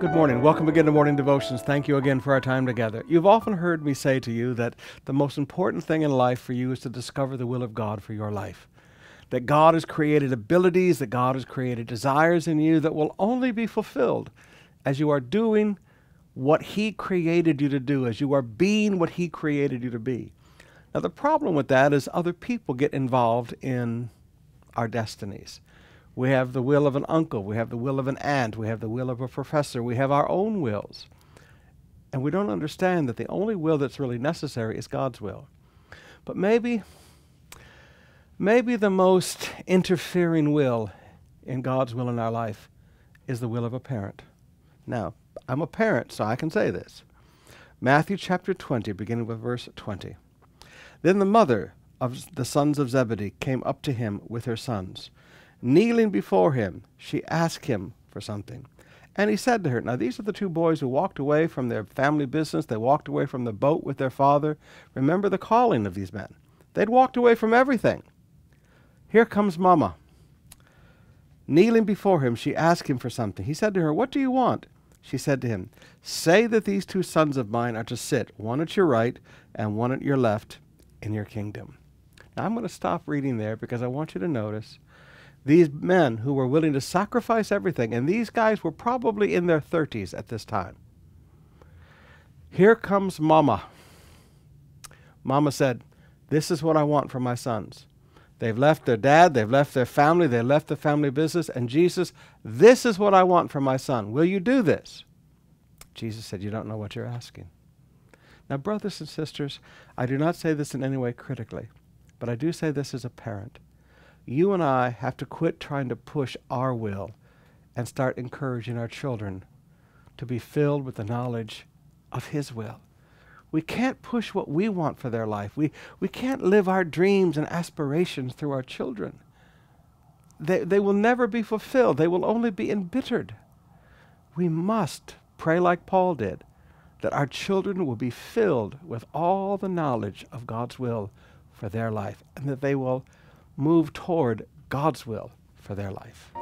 Good morning. Welcome again to Morning Devotions. Thank you again for our time together. You've often heard me say to you that the most important thing in life for you is to discover the will of God for your life. That God has created abilities, that God has created desires in you that will only be fulfilled as you are doing what He created you to do, as you are being what He created you to be. Now, the problem with that is other people get involved in our destinies. We have the will of an uncle, we have the will of an aunt, we have the will of a professor, we have our own wills. And we don't understand that the only will that's really necessary is God's will. But maybe, maybe the most interfering will in God's will in our life is the will of a parent. Now, I'm a parent, so I can say this. Matthew chapter 20, beginning with verse 20. Then the mother of the sons of Zebedee came up to him with her sons. Kneeling before him, she asked him for something. And he said to her, Now these are the two boys who walked away from their family business. They walked away from the boat with their father. Remember the calling of these men. They'd walked away from everything. Here comes Mama. Kneeling before him, she asked him for something. He said to her, What do you want? She said to him, Say that these two sons of mine are to sit, one at your right and one at your left, in your kingdom. Now I'm going to stop reading there because I want you to notice these men who were willing to sacrifice everything, and these guys were probably in their 30s at this time. Here comes Mama. Mama said, This is what I want for my sons. They've left their dad, they've left their family, they left the family business, and Jesus, this is what I want for my son. Will you do this? Jesus said, You don't know what you're asking. Now, brothers and sisters, I do not say this in any way critically, but I do say this as a parent you and I have to quit trying to push our will and start encouraging our children to be filled with the knowledge of His will. We can't push what we want for their life. We, we can't live our dreams and aspirations through our children. They, they will never be fulfilled, they will only be embittered. We must pray like Paul did that our children will be filled with all the knowledge of God's will for their life and that they will move toward God's will for their life.